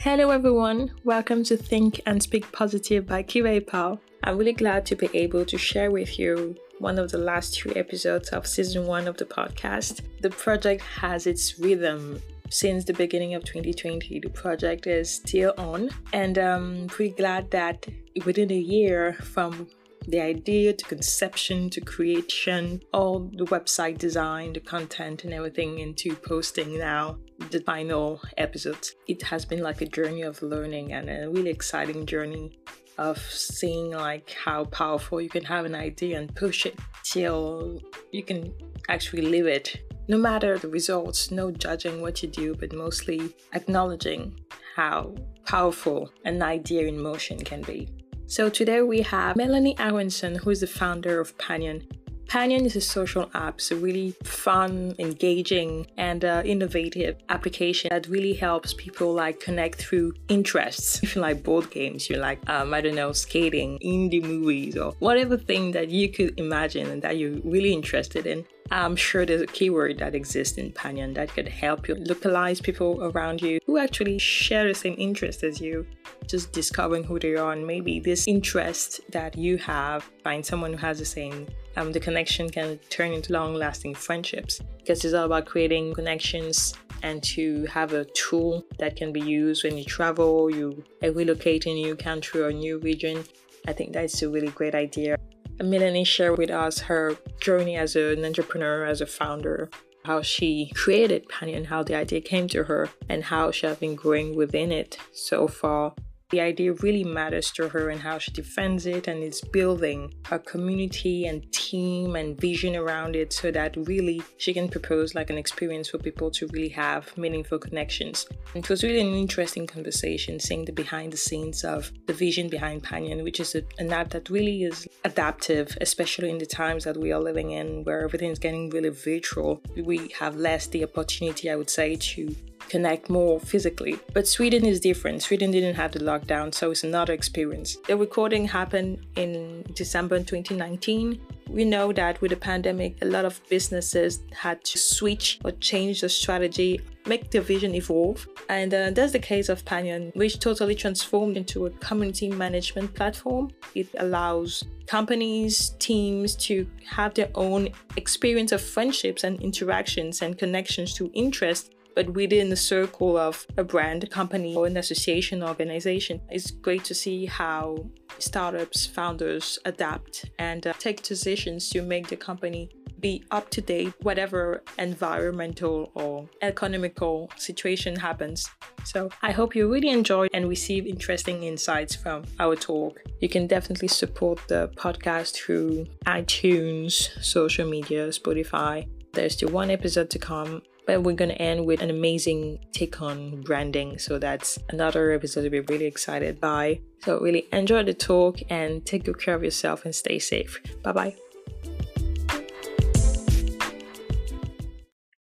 Hello, everyone. Welcome to Think and Speak Positive by Pal. I'm really glad to be able to share with you one of the last two episodes of season one of the podcast. The project has its rhythm since the beginning of 2020. The project is still on, and I'm pretty glad that within a year from the idea to conception to creation, all the website design, the content, and everything into posting now the final episodes. It has been like a journey of learning and a really exciting journey of seeing like how powerful you can have an idea and push it till you can actually live it. No matter the results, no judging what you do, but mostly acknowledging how powerful an idea in motion can be. So today we have Melanie Aronson, who is the founder of Panion. Panion is a social app, it's a really fun, engaging, and uh, innovative application that really helps people like connect through interests. If you like board games, you like, um, I don't know, skating, indie movies, or whatever thing that you could imagine and that you're really interested in. I'm sure there's a keyword that exists in Panion that could help you localize people around you who actually share the same interest as you. Just discovering who they are and maybe this interest that you have, find someone who has the same. Um, the connection can turn into long lasting friendships because it's all about creating connections and to have a tool that can be used when you travel, you relocate in a new country or new region. I think that's a really great idea. Melanie shared with us her journey as an entrepreneur, as a founder, how she created Panion, how the idea came to her, and how she has been growing within it so far. The idea really matters to her and how she defends it and is building a community and team and vision around it so that really she can propose like an experience for people to really have meaningful connections. And it was really an interesting conversation seeing the behind the scenes of the vision behind Panion, which is a, an app that really is adaptive, especially in the times that we are living in where everything is getting really virtual. We have less the opportunity, I would say, to connect more physically. But Sweden is different. Sweden didn't have the lockdown, so it's another experience. The recording happened in December 2019. We know that with the pandemic, a lot of businesses had to switch or change the strategy, make their vision evolve. And uh, that's the case of Panion, which totally transformed into a community management platform. It allows companies, teams to have their own experience of friendships and interactions and connections to interest but within the circle of a brand, a company, or an association organization. It's great to see how startups, founders adapt and uh, take decisions to make the company be up to date, whatever environmental or economical situation happens. So I hope you really enjoyed and receive interesting insights from our talk. You can definitely support the podcast through iTunes, social media, Spotify. There's still one episode to come but we're going to end with an amazing take on branding. So that's another episode to be really excited by. So really enjoy the talk and take good care of yourself and stay safe. Bye bye.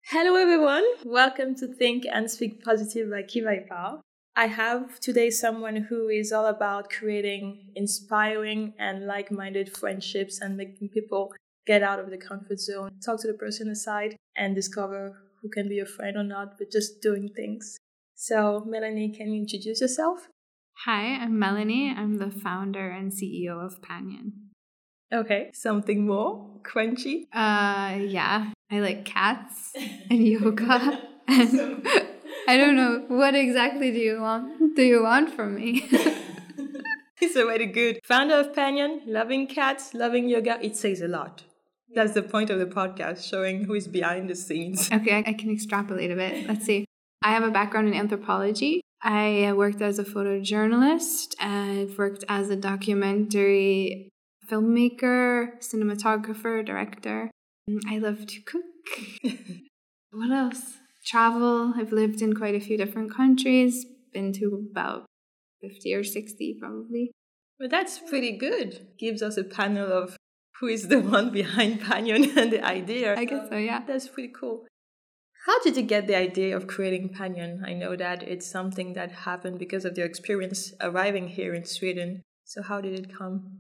Hello everyone. Welcome to Think and Speak Positive by Kiva Pal. I have today someone who is all about creating inspiring and like-minded friendships and making people get out of the comfort zone, talk to the person aside and discover who can be a friend or not, but just doing things. So, Melanie, can you introduce yourself? Hi, I'm Melanie. I'm the founder and CEO of Panion. Okay, something more crunchy? Uh, yeah. I like cats and yoga. And I don't know what exactly do you want? Do you want from me? it's already good. Founder of Panion, loving cats, loving yoga. It says a lot. That's the point of the podcast, showing who is behind the scenes. Okay, I can extrapolate a bit. Let's see. I have a background in anthropology. I worked as a photojournalist. I've worked as a documentary filmmaker, cinematographer, director. I love to cook. what else? Travel. I've lived in quite a few different countries, been to about 50 or 60 probably. Well, that's pretty good. Gives us a panel of who is the one behind Panion and the idea. I guess so, yeah. That's pretty cool. How did you get the idea of creating Panion? I know that it's something that happened because of your experience arriving here in Sweden. So, how did it come?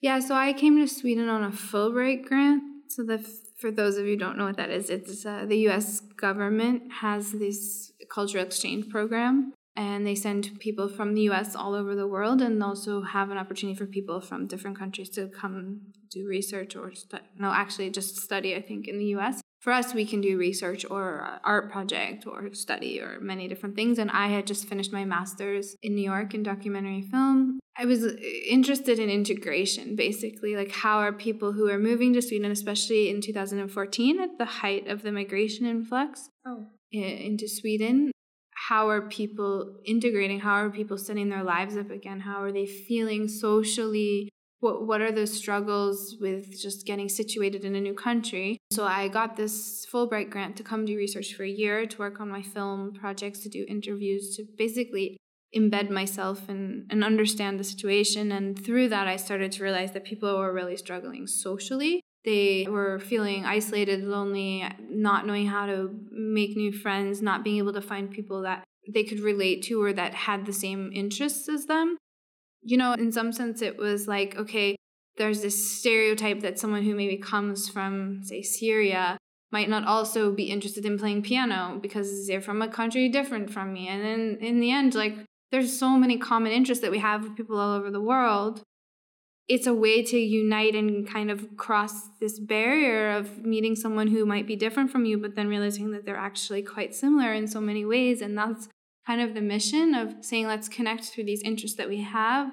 Yeah, so I came to Sweden on a Fulbright grant. So, the, for those of you who don't know what that is, it's uh, the US government has this cultural exchange program and they send people from the US all over the world and also have an opportunity for people from different countries to come do research or stu- no actually just study I think in the US for us we can do research or art project or study or many different things. And I had just finished my masters in New York in documentary film. I was uh, interested in integration basically like how are people who are moving to Sweden especially in 2014 at the height of the migration influx oh. into Sweden how are people integrating? How are people setting their lives up again? How are they feeling socially? What what are the struggles with just getting situated in a new country? So i got this fulbright grant to come do research for a year to work on my film projects to do interviews to basically embed myself and, and understand the situation. And through that i started to realize that people were really struggling socially they were feeling isolated, lonely, not knowing how to make new friends, not being able to find people that they could relate to or that had the same interests as them. You know, in some sense, it was like, okay, there's this stereotype that someone who maybe comes from, say, Syria might not also be interested in playing piano because they're from a country different from me. And then in the end, like, there's so many common interests that we have with people all over the world it's a way to unite and kind of cross this barrier of meeting someone who might be different from you, but then realizing that they're actually quite similar in so many ways. And that's kind of the mission of saying, let's connect through these interests that we have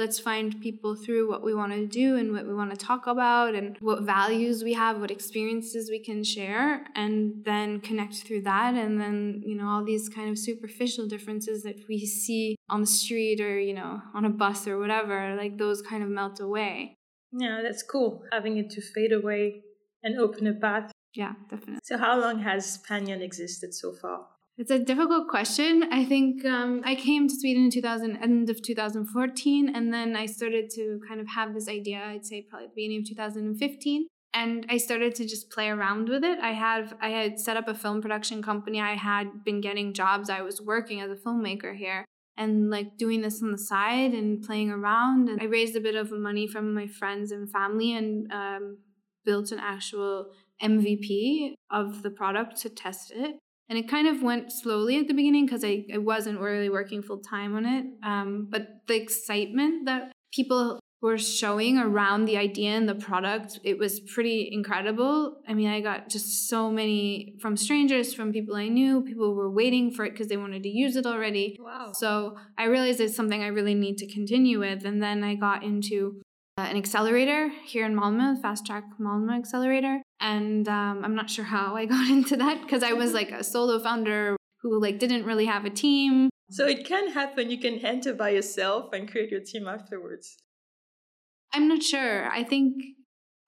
let's find people through what we want to do and what we want to talk about and what values we have what experiences we can share and then connect through that. And then you know all these kind of superficial differences that we see on the street or you know on a bus or whatever like those kind of melt away. Yeah that's cool having it to fade away and open a path. Yeah definitely. So how long has Panion existed so far it's a difficult question. I think um, I came to Sweden in 2000, end of 2014, and then I started to kind of have this idea. I'd say probably the beginning of 2015, and I started to just play around with it. I have I had set up a film production company. I had been getting jobs. I was working as a filmmaker here, and like doing this on the side and playing around. And I raised a bit of money from my friends and family and um, built an actual MVP of the product to test it. And it kind of went slowly at the beginning because I, I wasn't really working full time on it. Um, but the excitement that people were showing around the idea and the product, it was pretty incredible. I mean, I got just so many from strangers, from people I knew. People were waiting for it because they wanted to use it already. Wow. So I realized it's something I really need to continue with. And then I got into an accelerator here in Malmö, Fast Track Malmö Accelerator. And um, i'm not sure how i got into that because i was like a solo founder who like didn't really have a team. So it can happen. You can enter by yourself and create your team afterwards. I'm not sure. I think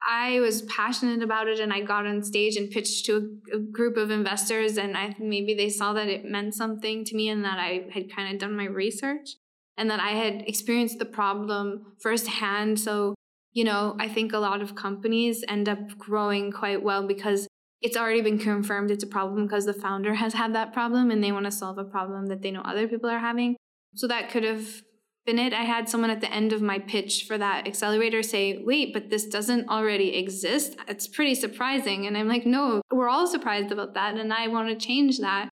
i was passionate about it and i got on stage and pitched to a, a group of investors and i maybe they saw that it meant something to me and that i had kind of done my research and that i had experienced the problem firsthand so you know, I think a lot of companies end up growing quite well because it's already been confirmed it's a problem because the founder has had that problem and they want to solve a problem that they know other people are having. So that could have been it. I had someone at the end of my pitch for that accelerator say, wait, but this doesn't already exist. It's pretty surprising. And I'm like, no, we're all surprised about that. And I want to change that.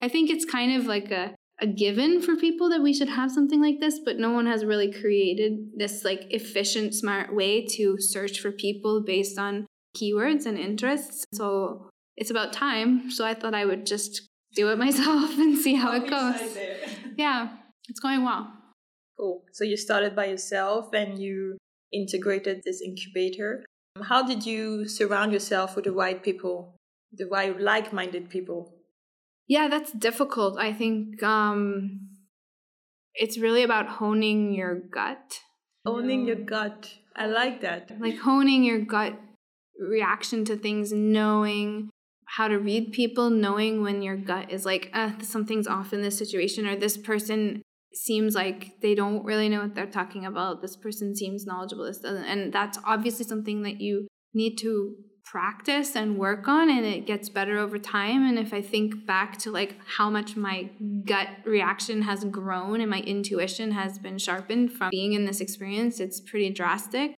I think it's kind of like a a given for people that we should have something like this, but no one has really created this like efficient, smart way to search for people based on keywords and interests. So it's about time. So I thought I would just do it myself and see how it goes. Yeah, it's going well. Cool. So you started by yourself and you integrated this incubator. How did you surround yourself with the right people, the right like minded people? Yeah, that's difficult. I think um, it's really about honing your gut. Honing your gut. I like that. Like honing your gut reaction to things, knowing how to read people, knowing when your gut is like, uh, something's off in this situation, or this person seems like they don't really know what they're talking about. This person seems knowledgeable. This doesn't. And that's obviously something that you need to practice and work on and it gets better over time and if i think back to like how much my gut reaction has grown and my intuition has been sharpened from being in this experience it's pretty drastic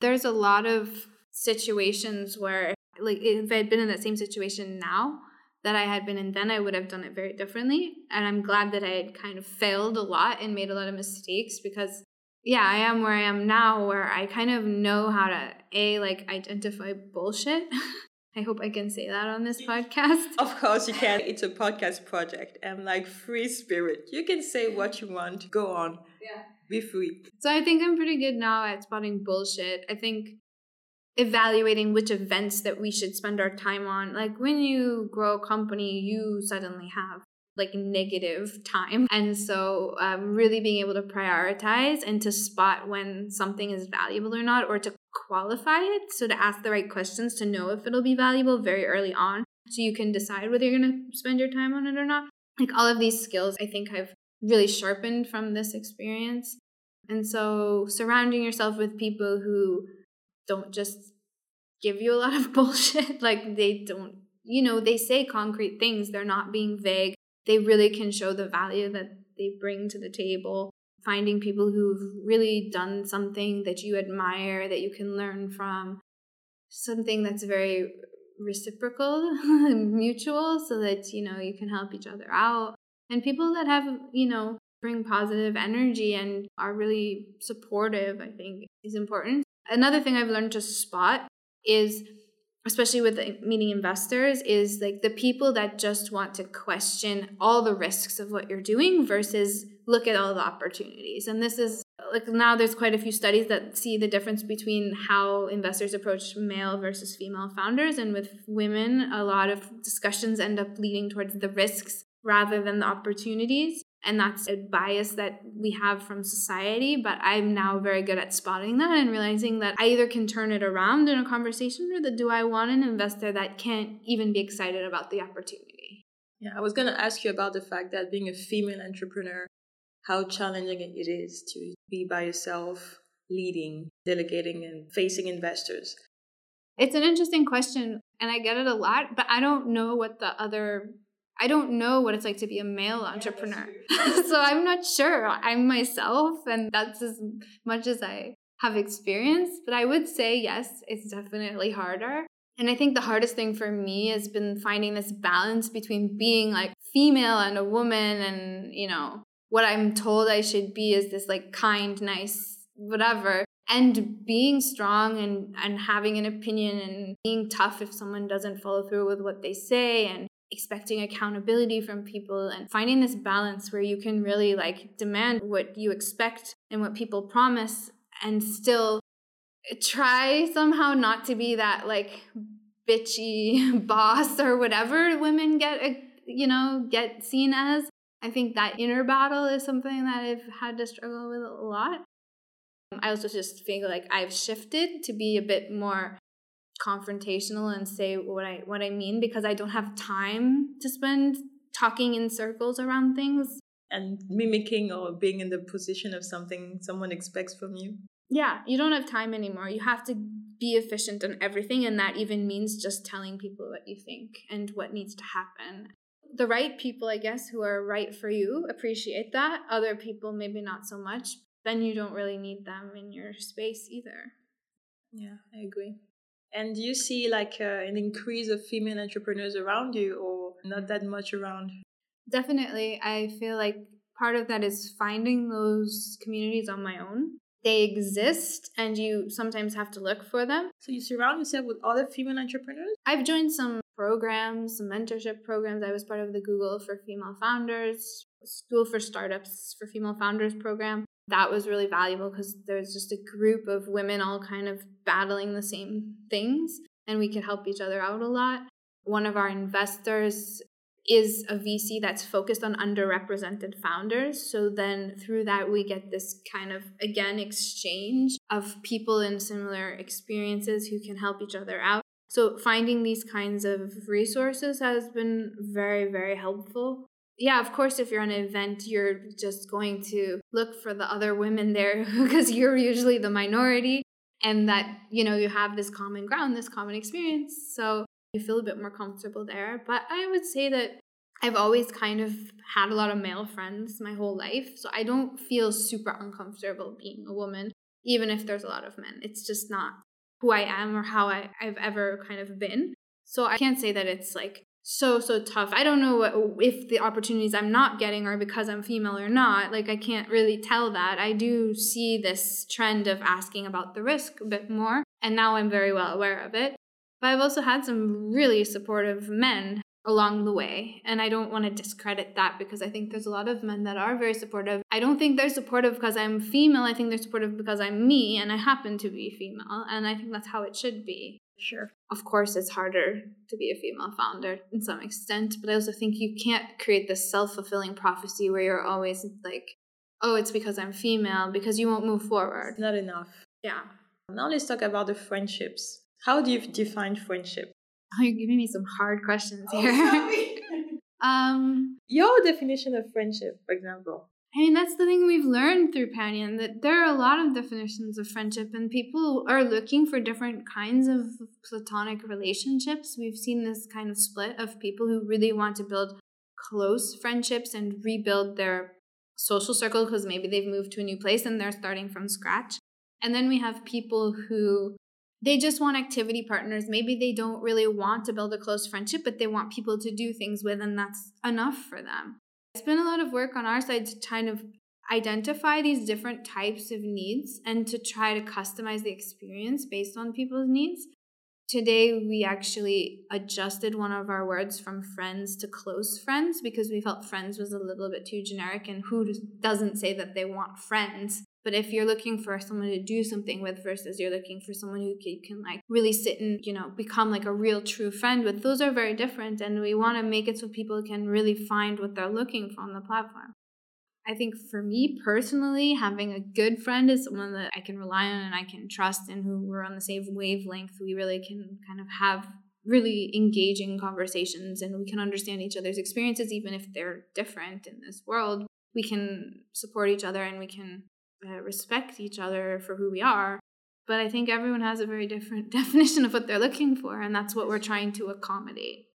there's a lot of situations where like if i'd been in that same situation now that I had been in then, I would have done it very differently. And I'm glad that I had kind of failed a lot and made a lot of mistakes because, yeah, I am where I am now, where I kind of know how to, A, like identify bullshit. I hope I can say that on this podcast. Of course, you can. It's a podcast project and like free spirit. You can say what you want. Go on. Yeah. Be free. So I think I'm pretty good now at spotting bullshit. I think evaluating which events that we should spend our time on. Like when you grow a company, you suddenly have like negative time. And so, um, really being able to prioritize and to spot when something is valuable or not, or to qualify it. So, to ask the right questions to know if it'll be valuable very early on. So, you can decide whether you're going to spend your time on it or not. Like all of these skills, I think I've really sharpened from this experience. And so, surrounding yourself with people who don't just give you a lot of bullshit. like they don't, you know, they say concrete things, they're not being vague. They really can show the value that they bring to the table. Finding people who've really done something that you admire, that you can learn from, something that's very reciprocal, and mutual, so that, you know, you can help each other out. And people that have, you know, bring positive energy and are really supportive, I think is important. Another thing I've learned to spot is especially with meeting investors is like the people that just want to question all the risks of what you're doing versus look at all the opportunities. And this is like now there's quite a few studies that see the difference between how investors approach male versus female founders. And with women a lot of discussions end up leading towards the risks rather than the opportunities and that's a bias that we have from society but i'm now very good at spotting that and realizing that i either can turn it around in a conversation or that do i want an investor that can't even be excited about the opportunity. Yeah i was going to ask you about the fact that being a female entrepreneur how challenging it is to be by yourself leading delegating and facing investors. It's an interesting question and i get it a lot but i don't know what the other I don't know what it's like to be a male entrepreneur. So I'm not sure. I'm myself, and that's as much as I have experience. But I would say, yes, it's definitely harder. And I think the hardest thing for me has been finding this balance between being like female and a woman, and, you know, what I'm told I should be is this like kind, nice, whatever. And being strong and, and having an opinion and being tough if someone doesn't follow through with what they say and expecting accountability from people and finding this balance where you can really like demand what you expect and what people promise and still try somehow not to be that like bitchy boss or whatever women get uh, you know get seen as. I think that inner battle is something that i've had to struggle with a lot. I also just feel like i've shifted to be a bit more confrontational and say what I what I mean because I don't have time to spend talking in circles around things and mimicking or being in the position of something someone expects from you. Yeah, you don't have time anymore. You have to be efficient on everything and that even means just telling people what you think and what needs to happen. The right people, I guess, who are right for you appreciate that. Other people maybe not so much. Then you don't really need them in your space either. Yeah, I agree. And do you see like uh, an increase of female entrepreneurs around you or not that much around? Definitely. I feel like part of that is finding those communities on my own. They exist and you sometimes have to look for them. So you surround yourself with other female entrepreneurs? I've joined some programs, some mentorship programs. I was part of the Google for Female Founders, School for Startups for Female Founders program that was really valuable because there's just a group of women all kind of battling the same things and we could help each other out a lot. One of our investors is a VC that's focused on underrepresented founders. So then through that, we get this kind of, again, exchange of people in similar experiences who can help each other out. So finding these kinds of resources has been very, very helpful yeah, of course, if you're on an event, you're just going to look for the other women there because you're usually the minority and that, you know, you have this common ground, this common experience. So you feel a bit more comfortable there. But I would say that I've always kind of had a lot of male friends my whole life. So I don't feel super uncomfortable being a woman, even if there's a lot of men. It's just not who I am or how I, I've ever kind of been. So I can't say that it's like so so tough. I don't know what, if the opportunities I'm not getting are because I'm female or not. Like I can't really tell that. I do see this trend of asking about the risk a bit more, and now I'm very well aware of it. But I've also had some really supportive men along the way, and I don't want to discredit that because I think there's a lot of men that are very supportive. I don't think they're supportive because I'm female. I think they're supportive because I'm me and I happen to be female, and I think that's how it should be. Sure. Of course, it's harder to be a female founder in some extent, but I also think you can't create this self fulfilling prophecy where you're always like, oh, it's because I'm female, because you won't move forward. Not enough. Yeah. Now let's talk about the friendships. How do you define friendship? Oh, you're giving me some hard questions Oh, here. um, Your definition of friendship, for example. I mean, that's the thing we've learned through Panion that there are a lot of definitions of friendship, and people are looking for different kinds of platonic relationships. We've seen this kind of split of people who really want to build close friendships and rebuild their social circle because maybe they've moved to a new place and they're starting from scratch. And then we have people who they just want activity partners. Maybe they don't really want to build a close friendship, but they want people to do things with, and that's enough for them. It's been a lot of work on our side to kind of identify these different types of needs and to try to customize the experience based on people's needs. Today, we actually adjusted one of our words from friends to close friends because we felt friends was a little bit too generic. And who doesn't say that they want friends? But if you're looking for someone to do something with versus you're looking for someone who you can like really sit and, you know, become like a real true friend with, those are very different. And we want to make it so people can really find what they're looking for on the platform. I think for me personally, having a good friend is someone that I can rely on and I can trust and who we're on the same wavelength. We really can kind of have really engaging conversations and we can understand each other's experiences, even if they're different in this world. We can support each other and we can uh, respect each other for who we are. But I think everyone has a very different definition of what they're looking for, and that's what we're trying to accommodate.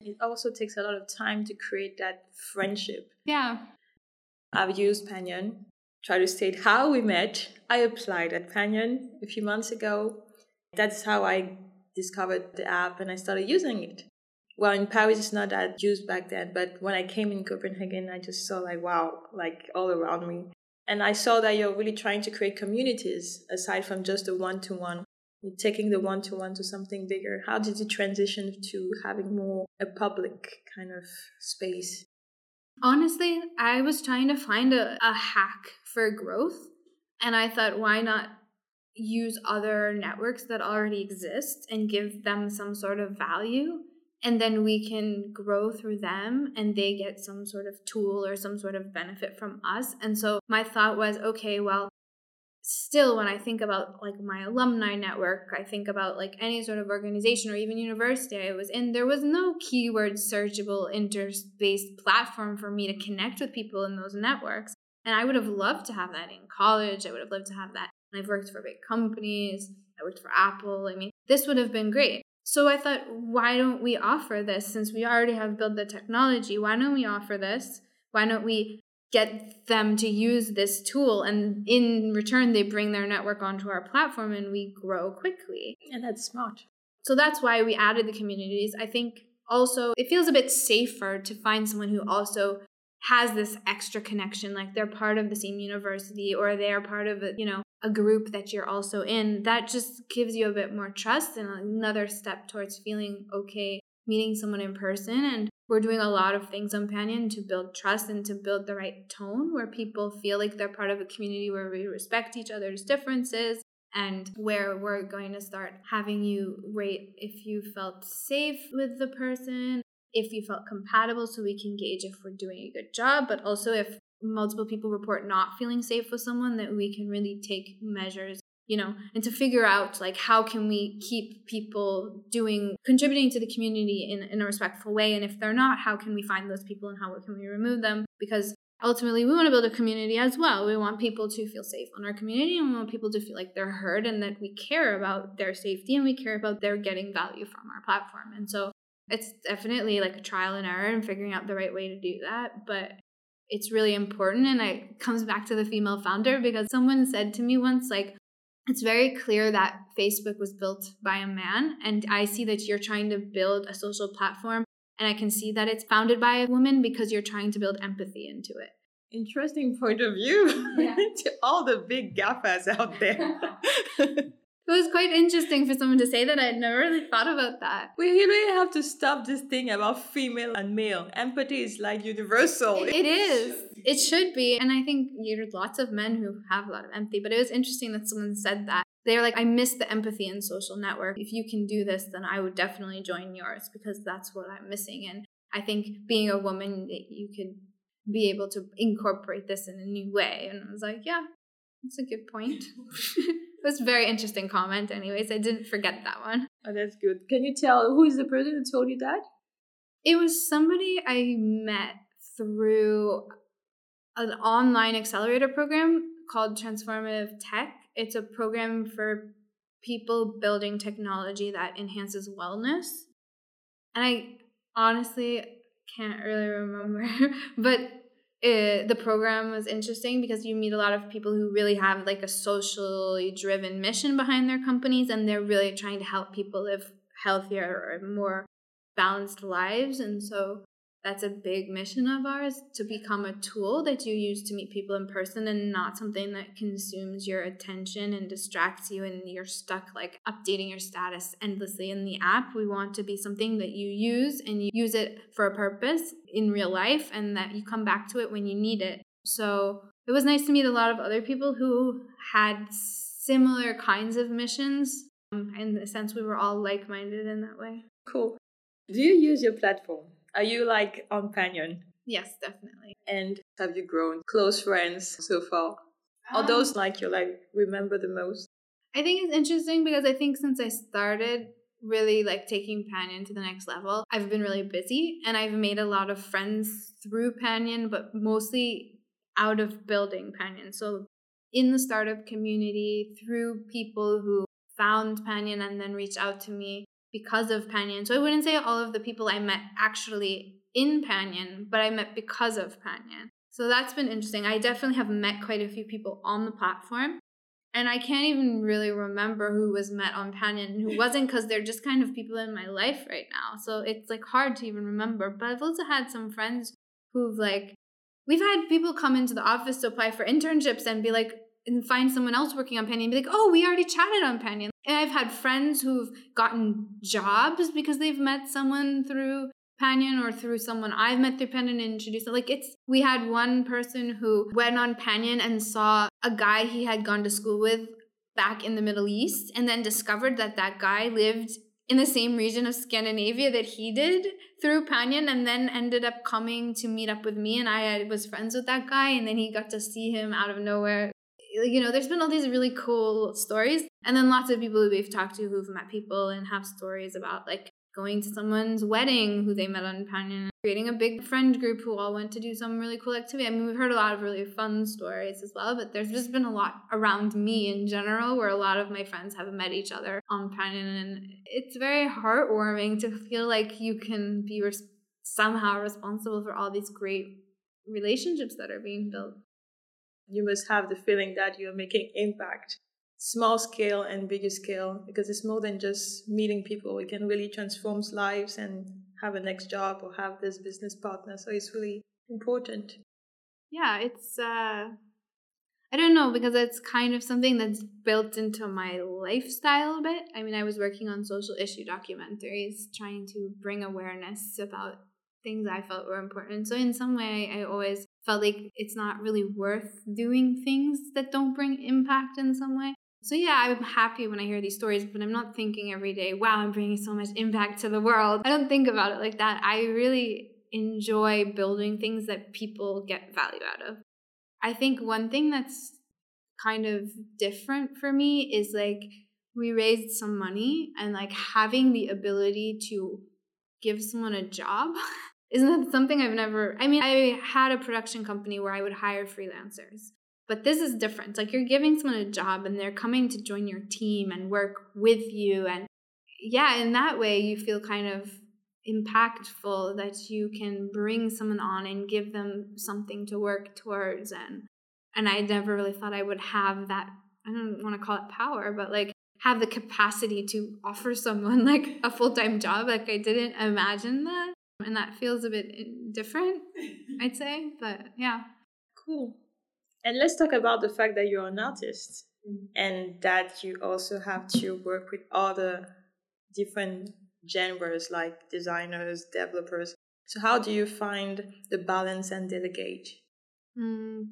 It also takes a lot of time to create that friendship. Yeah. I've used Panion. Try to state how we met. I applied at Panion a few months ago. That's how I discovered the app and I started using it. Well, in Paris, it's not that used back then, but when I came in Copenhagen, I just saw like, wow, like all around me. And I saw that you're really trying to create communities aside from just the one to one. You're taking the one to one to something bigger. How did you transition to having more a public kind of space? Honestly, I was trying to find a, a hack for growth. And I thought, why not use other networks that already exist and give them some sort of value? And then we can grow through them and they get some sort of tool or some sort of benefit from us. And so my thought was, okay, well, still when i think about like my alumni network i think about like any sort of organization or even university i was in there was no keyword searchable interspace platform for me to connect with people in those networks. And i would have loved to have that in college. I would have loved to have that. And i've worked for big companies. I worked for apple. I mean this would have been great so i thought why don't we offer this? Since we already have built the technology why don't we offer this? Why don't we get them to use this tool? And in return they bring their network onto our platform and we grow quickly. And that's smart. So that's why we added the communities. I think also it feels a bit safer to find someone who also has this extra connection like they're part of the same university or they're part of a you know a group that you're also in that just gives you a bit more trust and another step towards feeling okay meeting someone in person. And we're doing a lot of things on Panion to build trust and to build the right tone where people feel like they're part of a community where we respect each other's differences and where we're going to start having you rate if you felt safe with the person, if you felt compatible so we can gauge if we're doing a good job, but also if multiple people report not feeling safe with someone that we can really take measures you know and to figure out like how can we keep people doing contributing to the community in, in a respectful way and if they're not how can we find those people and how can we remove them? Because ultimately we want to build a community as well. We want people to feel safe in our community and we want people to feel like they're heard and that we care about their safety and we care about their getting value from our platform. And so it's definitely like a trial and error and figuring out the right way to do that but it's really important and it comes back to the female founder because someone said to me once like it's very clear that Facebook was built by a man. And I see that you're trying to build a social platform And I can see that it's founded by a woman because you're trying to build empathy into it. Interesting point of view yeah. to all the big gaffers out there. It was quite interesting for someone to say that. I had never really thought about that. We really have to stop this thing about female and male. Empathy is like universal. it is. It should be. And I think there's lots of men who have a lot of empathy, but it was interesting that someone said that. They're like, I miss the empathy in social network. If you can do this, then I would definitely join yours because that's what I'm missing. And I think being a woman, you could be able to incorporate this in a new way. And I was like, yeah, that's a good point. It was a very interesting comment, anyways. I didn't forget that one. Oh, that's good. Can you tell who is the person who told you that? It was somebody I met through an online accelerator program called Transformative Tech. It's a program for people building technology that enhances wellness. And I honestly can't really remember, but it, the program was interesting because you meet a lot of people who really have like a socially driven mission behind their companies and they're really trying to help people live healthier or more balanced lives. And so that's a big mission of ours to become a tool that you use to meet people in person and not something that consumes your attention and distracts you and you're stuck like updating your status endlessly in the app. We want to be something that you use and you use it for a purpose in real life and that you come back to it when you need it. So it was nice to meet a lot of other people who had similar kinds of missions. Um, in the sense, we were all like minded in that way. Cool. Do you use your platform? Are you like on Panion? Yes, definitely. And have you grown close friends so far? Um, Are those like you like remember the most? I think it's interesting because I think since I started really like taking Panion to the next level, I've been really busy and I've made a lot of friends through Panion, but mostly out of building Panion. So in the startup community, through people who found Panion and then reached out to me because of Panion. So I wouldn't say all of the people I met actually in Panion, but I met because of Panion. So that's been interesting. I definitely have met quite a few people on the platform. And I can't even really remember who was met on Panion and who wasn't because they're just kind of people in my life right now. So it's like hard to even remember. But I've also had some friends who've like, we've had people come into the office to apply for internships and be like, and find someone else working on Panion and be like, oh, we already chatted on Panion. And I've had friends who've gotten jobs because they've met someone through Panion or through someone I've met through Panion and introduced Like it's we had one person who went on Panion and saw a guy he had gone to school with back in the Middle East and then discovered that that guy lived in the same region of Scandinavia that he did through Panion and then ended up coming to meet up with me and I was friends with that guy and then he got to see him out of nowhere you know, there's been all these really cool stories. And then lots of people who we've talked to who've met people and have stories about like going to someone's wedding who they met on Panion, creating a big friend group who all went to do some really cool activity. I mean, we've heard a lot of really fun stories as well, but there's just been a lot around me in general where a lot of my friends have met each other on Panion. And it's very heartwarming to feel like you can be res- somehow responsible for all these great relationships that are being built you must have the feeling that you're making impact small scale and bigger scale because it's more than just meeting people it can really transform lives and have a next job or have this business partner so it's really important yeah it's uh I don't know because it's kind of something that's built into my lifestyle a bit. I mean, I was working on social issue documentaries, trying to bring awareness about things I felt were important. So, in some way, I always felt like it's not really worth doing things that don't bring impact in some way. So yeah, I'm happy when I hear these stories, but I'm not thinking every day, wow, I'm bringing so much impact to the world. I don't think about it like that. I really enjoy building things that people get value out of. I think one thing that's kind of different for me is like we raised some money and like having the ability to give someone a job Isn't that something I've never? I mean, I had a production company where I would hire freelancers, but this is different. Like you're giving someone a job and they're coming to join your team and work with you. And yeah, in that way, you feel kind of impactful that you can bring someone on and give them something to work towards. And, and I never really thought I would have that. I don't want to call it power, but like have the capacity to offer someone like a full time job. Like I didn't imagine that. And that feels a bit uh, different, I'd say. But yeah. Cool. And let's talk about the fact that you're an artist mm. and that you also have to work with other different genres like designers, developers. So, how do you find the balance and delegate? Mm.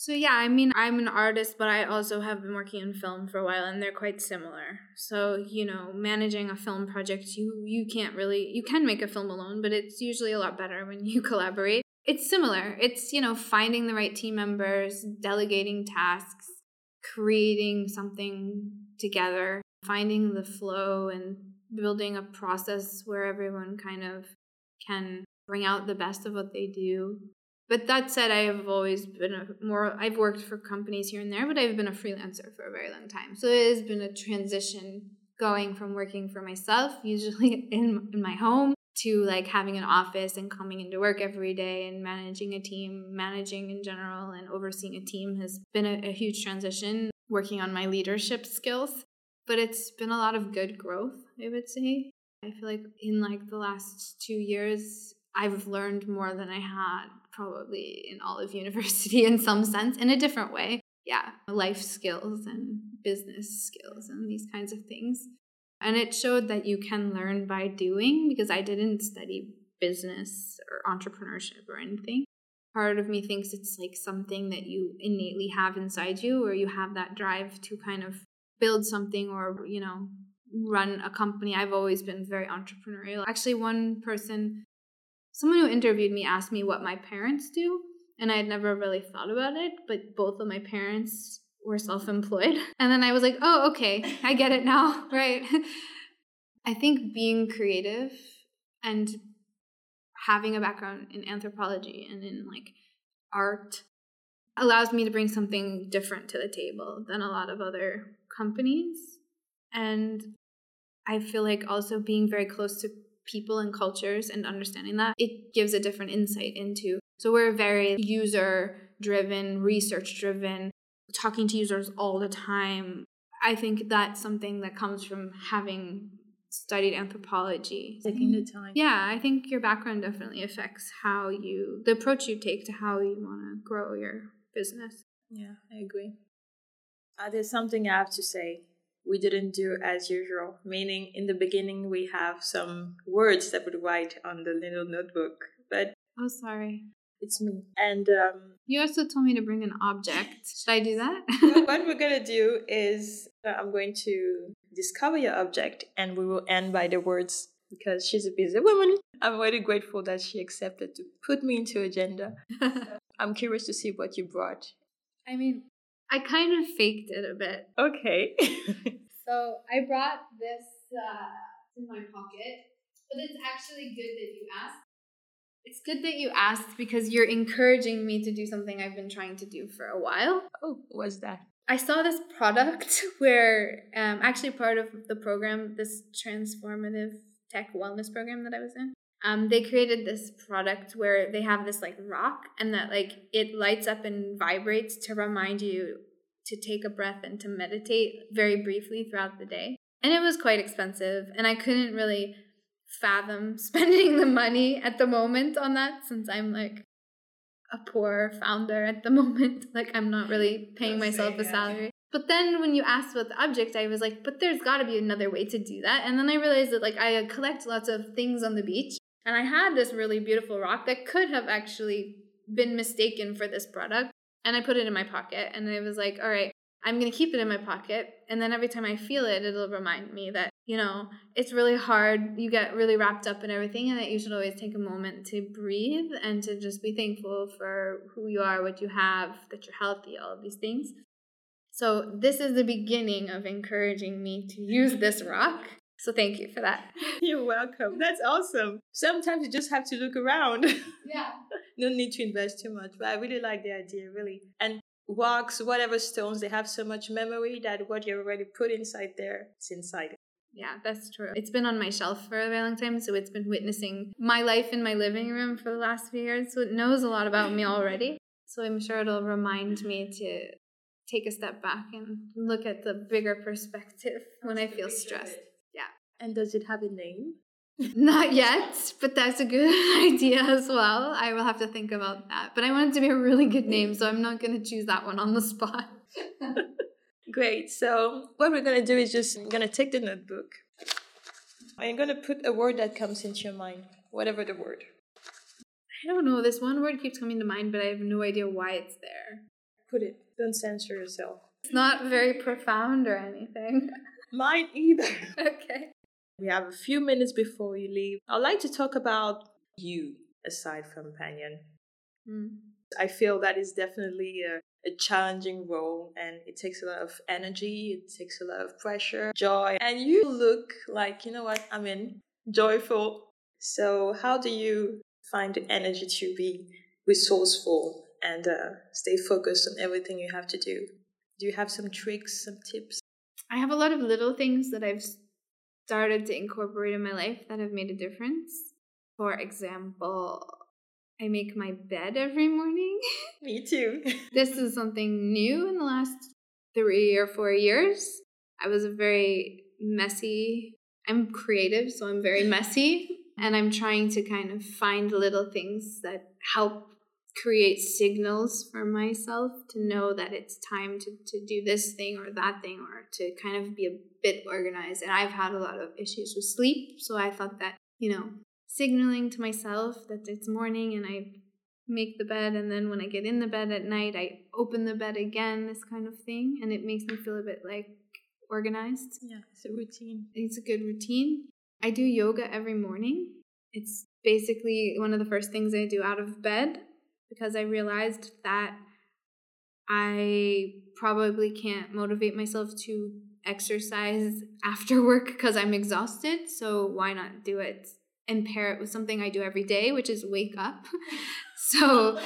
So, yeah, I mean, I'm an artist, but I also have been working in film for a while and they're quite similar. So, you know, managing a film project, you, you can't really, you can make a film alone, but it's usually a lot better when you collaborate. It's similar. It's, you know, finding the right team members, delegating tasks, creating something together, finding the flow and building a process where everyone kind of can bring out the best of what they do. But that said, I have always been a more, I've worked for companies here and there, but I've been a freelancer for a very long time. So it has been a transition going from working for myself, usually in, in my home, to like having an office and coming into work every day and managing a team, managing in general and overseeing a team has been a, a huge transition, working on my leadership skills. But it's been a lot of good growth, I would say. I feel like in like the last two years, I've learned more than I had probably in all of university in some sense, in a different way. Yeah, life skills and business skills and these kinds of things. And it showed that you can learn by doing because I didn't study business or entrepreneurship or anything. Part of me thinks it's like something that you innately have inside you, or you have that drive to kind of build something or, you know, run a company. I've always been very entrepreneurial. Actually, one person, someone who interviewed me asked me what my parents do, and I had never really thought about it, but both of my parents were self employed. And then I was like, oh, okay, I get it now, right? I think being creative and having a background in anthropology and in like art allows me to bring something different to the table than a lot of other companies. And I feel like also being very close to people and cultures and understanding that, it gives a different insight into. So we're very user driven, research driven, talking to users all the time. I think that's something that comes from having studied anthropology. Taking the time. Yeah, I think your background definitely affects how you, the approach you take to how you want to grow your business. Yeah, I agree. Uh, there's something I have to say. We didn't do as usual, meaning in the beginning we have some words that would write on the little notebook, but. Oh, sorry. It's me. And um, you also told me to bring an object. Should I do that? what we're going to do is uh, I'm going to discover your object and we will end by the words because she's a busy woman. I'm really grateful that she accepted to put me into agenda. I'm curious to see what you brought. I mean, I kind of faked it a bit. Okay. so I brought this uh, in my pocket, but it's actually good that you asked it's good that you asked because you're encouraging me to do something I've been trying to do for a while. Oh, what's that? I saw this product where, um, actually, part of the program, this transformative tech wellness program that I was in, um, they created this product where they have this like rock and that like it lights up and vibrates to remind you to take a breath and to meditate very briefly throughout the day. And it was quite expensive, and I couldn't really fathom spending the money at the moment on that since I'm like a poor founder at the moment. Like I'm not really paying myself a salary. But then when you asked about the object, I was like, but there's got to be another way to do that. And then I realized that like I collect lots of things on the beach and I had this really beautiful rock that could have actually been mistaken for this product. And I put it in my pocket and I was like, all right, I'm going to keep it in my pocket. And then every time I feel it, it'll remind me that, you know, it's really hard. You get really wrapped up in everything, and that you should always take a moment to breathe and to just be thankful for who you are, what you have, that you're healthy, all of these things. So, this is the beginning of encouraging me to use this rock. So, thank you for that. You're welcome. That's awesome. Sometimes you just have to look around. Yeah. no need to invest too much, but I really like the idea, really. And rocks, whatever stones, they have so much memory that what you already put inside there, it's inside. Yeah, that's true. It's been on my shelf for a very long time, so it's been witnessing my life in my living room for the last few years. So it knows a lot about me already. So I'm sure it'll remind me to take a step back and look at the bigger perspective when I feel stressed. And does it have a name? Not yet, but that's a good idea as well. I will have to think about that. But I want it to be a really good name, so I'm not going to choose that one on the spot. Great. So, what we're going to do is just I'm going to take the notebook. I'm going to put a word that comes into your mind, whatever the word. I don't know. This one word keeps coming to mind, but I have no idea why it's there. Put it. Don't censor yourself. It's not very profound or anything. Mine either. okay. We have a few minutes before you leave. I'd like to talk about you aside from Panion. Mm. I feel that is definitely a, a challenging role and it takes a lot of energy, it takes a lot of pressure, joy, and you look like, you know what, I'm in, joyful. So, how do you find the energy to be resourceful and uh, stay focused on everything you have to do? Do you have some tricks, some tips? I have a lot of little things that I've started to incorporate in my life that have made a difference. For example, I make my bed every morning. Me too. this is something new in the last three or four years. I was a very messy, I'm creative, so I'm very messy. And I'm trying to kind of find little things that help create signals for myself to know that it's time to, to do this thing or that thing or to kind of be a bit organized. And I've had a lot of issues with sleep. So I thought that, you know, signaling to myself that it's morning and I make the bed and then when I get in the bed at night I open the bed again, this kind of thing. And it makes me feel a bit like organized. Yeah, it's a routine. It's a good routine. I do yoga every morning. It's basically one of the first things I do out of bed because I realized that I probably can't motivate myself to exercise after work because I'm exhausted. So why not do it and pair it with something I do every day, which is wake up. so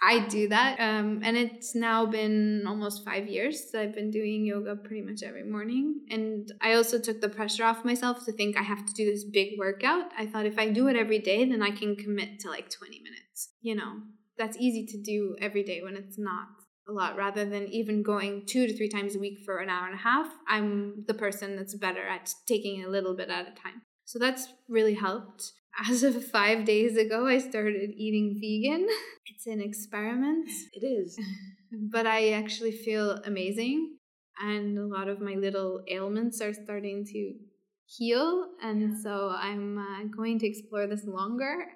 I do that. Um, and it's now been almost five years that I've been doing yoga pretty much every morning. And I also took the pressure off myself to think I have to do this big workout. I thought if I do it every day, then I can commit to like 20 minutes. You know, that's easy to do every day when it's not a lot rather than even going two to three times a week for an hour and a half. I'm the person that's better at taking a little bit at a time. So that's really helped as of five days ago, I started eating vegan. It's an experiment. It is. but I actually feel amazing. And a lot of my little ailments are starting to heal. And yeah. so I'm uh, going to explore this longer.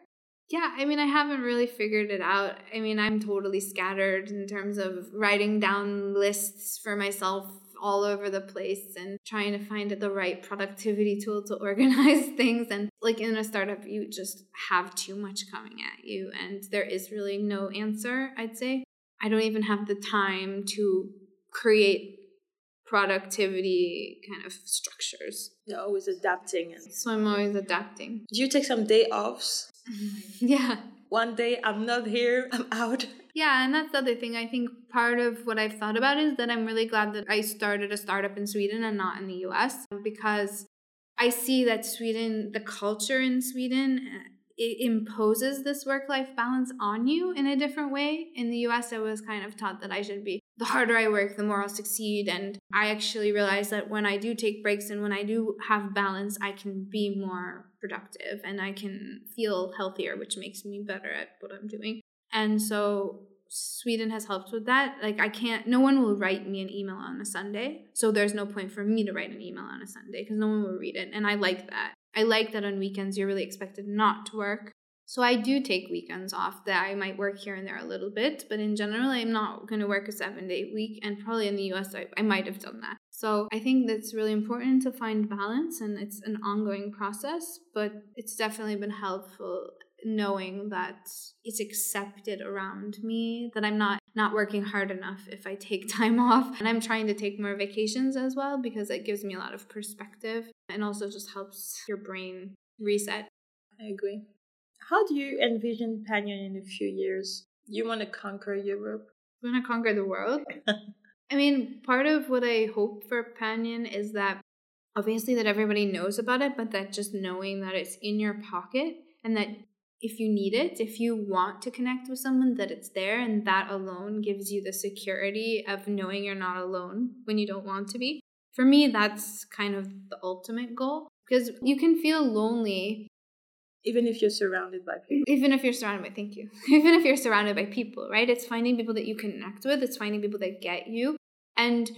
Yeah, I mean, I haven't really figured it out. I mean, I'm totally scattered in terms of writing down lists for myself all over the place and trying to find the right productivity tool to organize things. And like in a startup, you just have too much coming at you, and there is really no answer, I'd say. I don't even have the time to create productivity kind of structures. You're always adapting. And- So I'm always adapting. Do you take some day offs? yeah. One day I'm not here, I'm out. Yeah, and that's the other thing. I think part of what I've thought about is that I'm really glad that I started a startup in Sweden and not in the US because I see that Sweden, the culture in Sweden, uh, it imposes this work life balance on you in a different way. In the US, I was kind of taught that I should be the harder I work, the more I'll succeed. And I actually realize that when I do take breaks and when I do have balance, I can be more productive and I can feel healthier, which makes me better at what I'm doing. And so Sweden has helped with that. Like I can't no one will write me an email on a Sunday. So there's no point for me to write an email on a Sunday because no one will read it. And I like that. I like that on weekends you're really expected not to work. So I do take weekends off that I might work here and there a little bit, but in general I'm not going to work a 7-day week and probably in the US I, I might have done that. So I think that's really important to find balance and it's an ongoing process, but it's definitely been helpful knowing that it's accepted around me that i'm not not working hard enough if i take time off. And i'm trying to take more vacations as well because it gives me a lot of perspective and also just helps your brain reset. I agree how do you envision panion in a few years you want to conquer europe you want to conquer the world i mean part of what i hope for panion is that obviously that everybody knows about it but that just knowing that it's in your pocket and that if you need it, if you want to connect with someone, that it's there. And that alone gives you the security of knowing you're not alone when you don't want to be. For me, that's kind of the ultimate goal because you can feel lonely even if you're surrounded by people. Even if you're surrounded by thank you. Even if you're surrounded by people right? It's finding people that you connect with. It's finding people that get you. And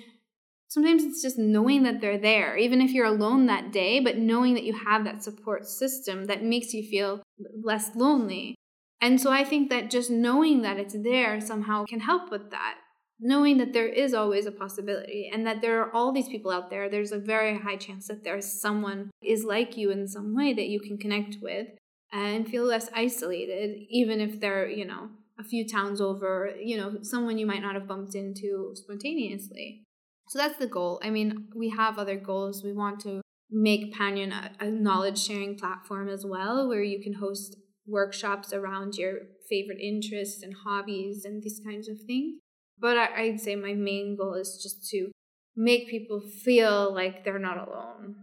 sometimes it's just knowing that they're there even if you're alone that day but knowing that you have that support system that makes you feel less lonely. And so i think that just knowing that it's there somehow can help with that knowing that there is always a possibility and that there are all these people out there there's a very high chance that there's someone is like you in some way that you can connect with and feel less isolated even if they're you know a few towns over you know someone you might not have bumped into spontaneously. So that's the goal. I mean we have other goals. We want to make Panion a, a knowledge sharing platform as well where you can host workshops around your favorite interests and hobbies and these kinds of things but I, I'd say my main goal is just to make people feel like they're not alone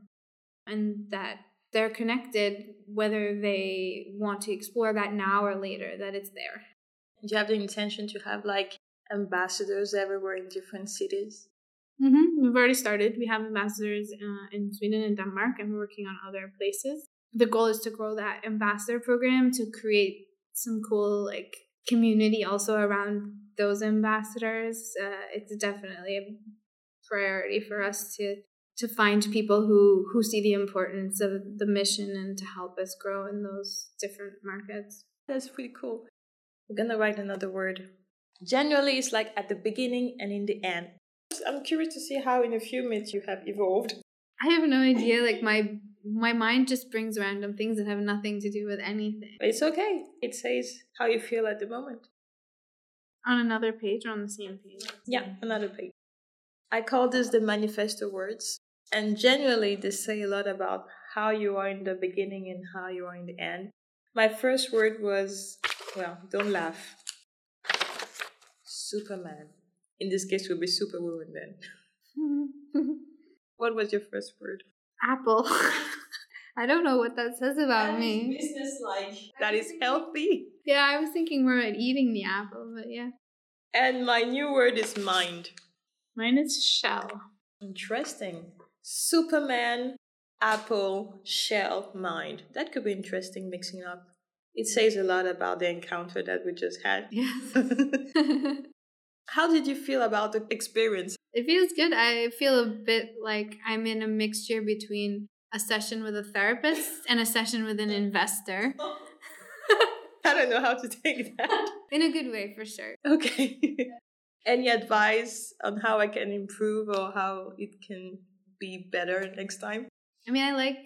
and that they're connected, whether they want to explore that now or later, that it's there. Do you have the intention to have like ambassadors everywhere in different cities? Mm-hmm. We've already started. We have ambassadors uh, in Sweden and Denmark, and we're working on other places. The goal is to grow that ambassador program to create some cool like community also around those ambassadors. Uh, it's definitely a priority for us to to find people who who see the importance of the mission and to help us grow in those different markets. That's pretty cool. I'm gonna write another word. Generally, it's like at the beginning and in the end. I'm curious to see how in a few minutes you have evolved. I have no idea. Like my my mind just brings random things that have nothing to do with anything. But it's okay. It says how you feel at the moment. On another page or on the same page? Yeah, another page. I call this the manifesto words. And generally, they say a lot about how you are in the beginning and how you are in the end. My first word was, well, don't laugh. Superman. In this case, would be Superwoman then. what was your first word? Apple. I don't know what that says about that me. Business like. That is healthy. Yeah, I was thinking more about eating the apple, but yeah. And my new word is mind. Mine is shell. Interesting. Superman, apple, shell, mind. That could be interesting mixing up. It says a lot about the encounter that we just had. Yes. How did you feel about the experience? It feels good. I feel a bit like I'm in a mixture between a session with a therapist and a session with an investor. I don't know how to take that. In a good way, for sure. Okay. Any advice on how I can improve or how it can be better next time? I mean, I like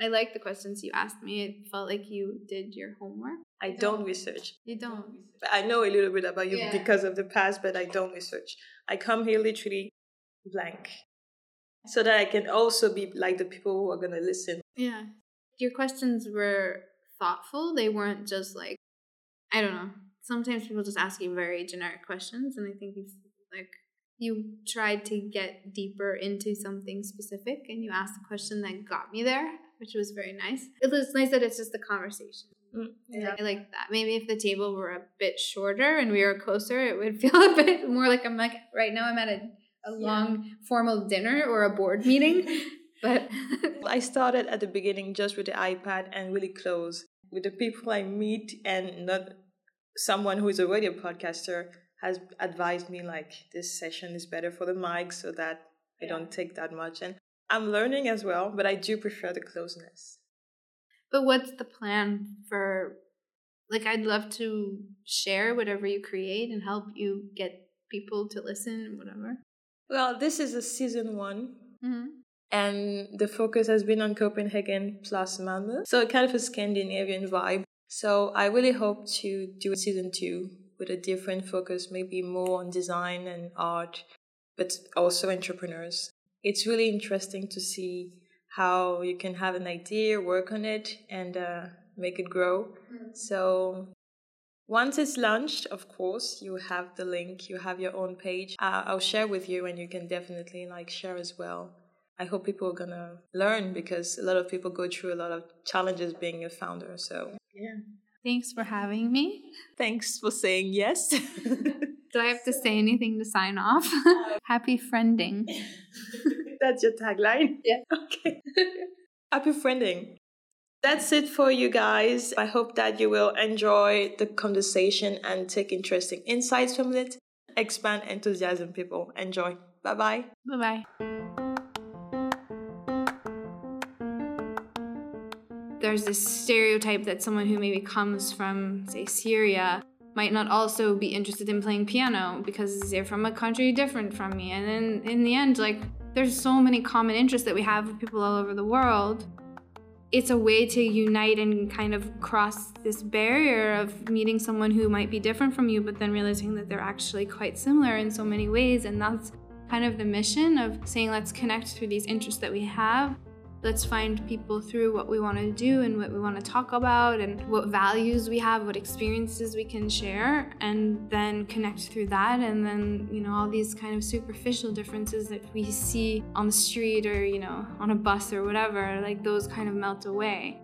I like the questions you asked me. It felt like you did your homework. I don't research. You don't. I know a little bit about you Yeah. because of the past, but I don't research. I come here literally blank. So that I can also be like the people who are going to listen. Yeah. Your questions were thoughtful. They weren't just like I don't know. Sometimes people just ask you very generic questions and I think you've like you tried to get deeper into something specific and you asked a question that got me there, which was very nice. It was nice that it's just a conversation. Mm, yeah. I like that. Maybe if the table were a bit shorter and we were closer, it would feel a bit more like I'm like right now I'm at a, a Yeah. long formal dinner or a board meeting. But I started at the beginning just with the iPad and really close with the people I meet and not someone who is already a podcaster has advised me like this session is better for the mic so that I don't take that much and I'm learning as well, but I do prefer the closeness. but what's the plan for like I'd love to share whatever you create and help you get people to listen whatever. Well, this is a season 1 Mm-hmm. and the focus has been on Copenhagen plus Malmö. So kind of a Scandinavian vibe. So I really hope to do season two with a different focus, maybe more on design and art, but also entrepreneurs. It's really interesting to see how you can have an idea, work on it, and uh, make it grow. So once it's launched, of course, you have the link, you have your own page. Uh, I'll share with you, and you can definitely like share as well. I hope people are gonna learn because a lot of people go through a lot of challenges being a founder. So Yeah. Thanks for having me. thanks for saying yes. Do I have to say anything to sign off? Happy friending. That's your tagline. Yeah. Okay. Happy friending. That's it for you guys. I hope that you will enjoy the conversation and take interesting insights from it. Expand enthusiasm, people. Enjoy. Bye bye. Bye bye. There's this stereotype that someone who maybe comes from, say, Syria might not also be interested in playing piano because they're from a country different from me. And then in the end, like, there's so many common interests that we have with people all over the world. It's a way to unite and kind of cross this barrier of meeting someone who might be different from you, but then realizing that they're actually quite similar in so many ways. And that's kind of the mission of saying, let's connect through these interests that we have Let's find people through what we want to do and what we want to talk about and what values we have, what experiences we can share, and then connect through that. And then, you know, all these kind of superficial differences that we see on the street or, you know, on a bus or whatever, like those kind of melt away.